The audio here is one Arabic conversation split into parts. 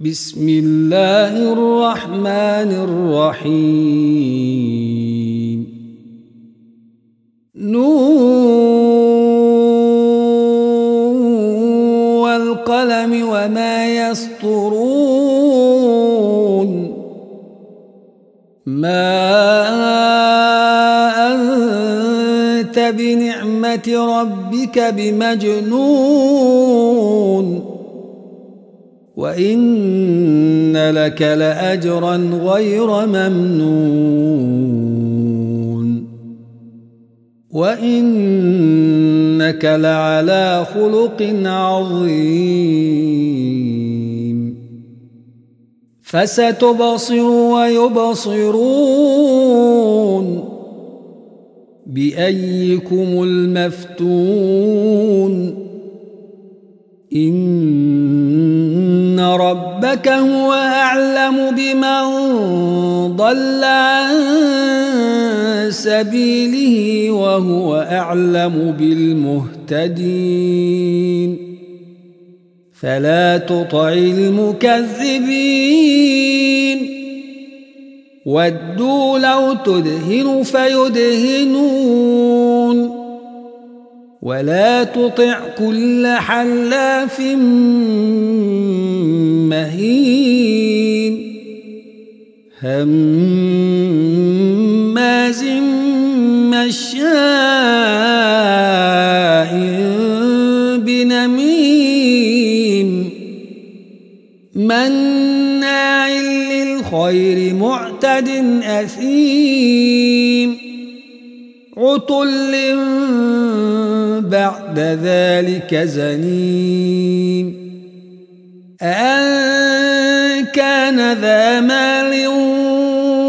بسم الله الرحمن الرحيم. نون والقلم وما يسطرون. ما أنت بنعمة ربك بمجنون. وإن لك لأجرا غير ممنون وإنك لعلى خلق عظيم فستبصر ويبصرون بأيكم المفتون إن ربك هو أعلم بمن ضل عن سبيله وهو أعلم بالمهتدين. فلا تطع المكذبين. ودوا لو تدهن فيدهنون. ولا تطع كل حلاف مهين. هماز مشاء بنميم. مناع للخير معتد أثيم. عتل بعد ذلك زنيم. أن كان ذا مال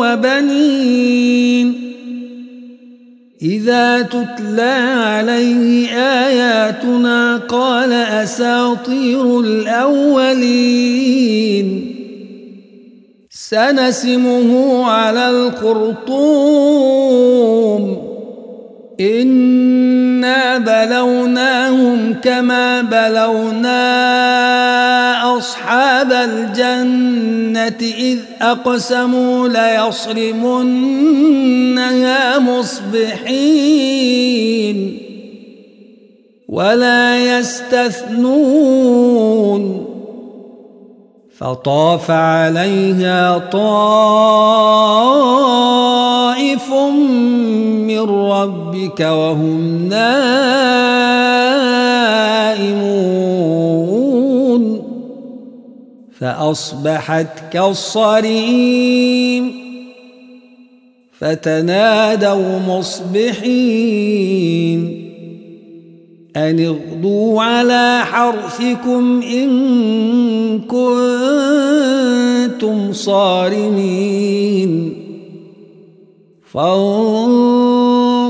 وبنين. إذا تتلى عليه آياتنا قال أساطير الأولين. سنسمه على الخرطوم. إنا بلوناهم كما بلونا أصحاب الجنة إذ أقسموا ليصرمنها مصبحين ولا يستثنون فطاف عليها طائف من ربك وهم نائمون. فأصبحت كالصريم. فتنادوا مصبحين. أن اغدوا على حرثكم إن كنتم صارمين.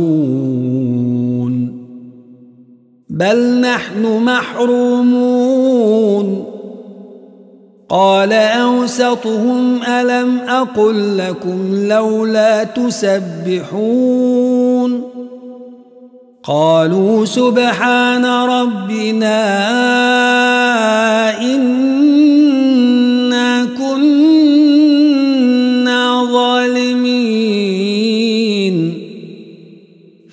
لضالون بل نحن محرومون. قال أوسطهم ألم أقل لكم لولا تسبحون؟ قالوا سبحان ربنا إنا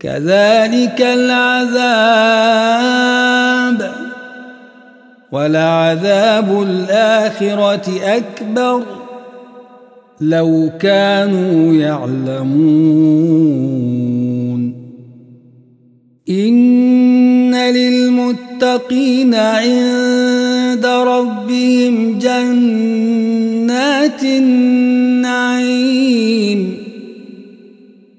فذلك العذاب ولعذاب الآخرة أكبر لو كانوا يعلمون. إن للمتقين عند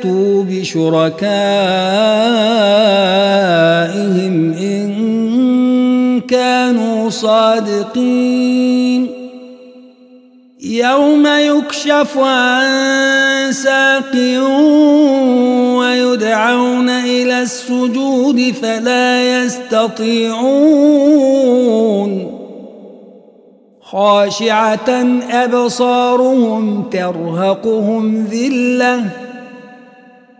فليأتوا بشركائهم إن كانوا صادقين. يوم يكشف عن ساق ويدعون إلى السجود فلا يستطيعون. خاشعة أبصارهم ترهقهم ذلة.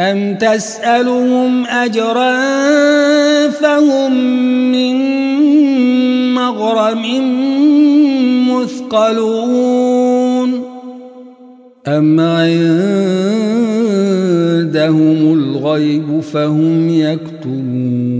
ام تسالهم اجرا فهم من مغرم مثقلون أم عندهم الغيب فهم يكتبون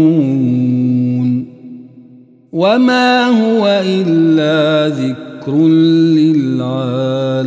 وما هو إلا ذكر للعالمين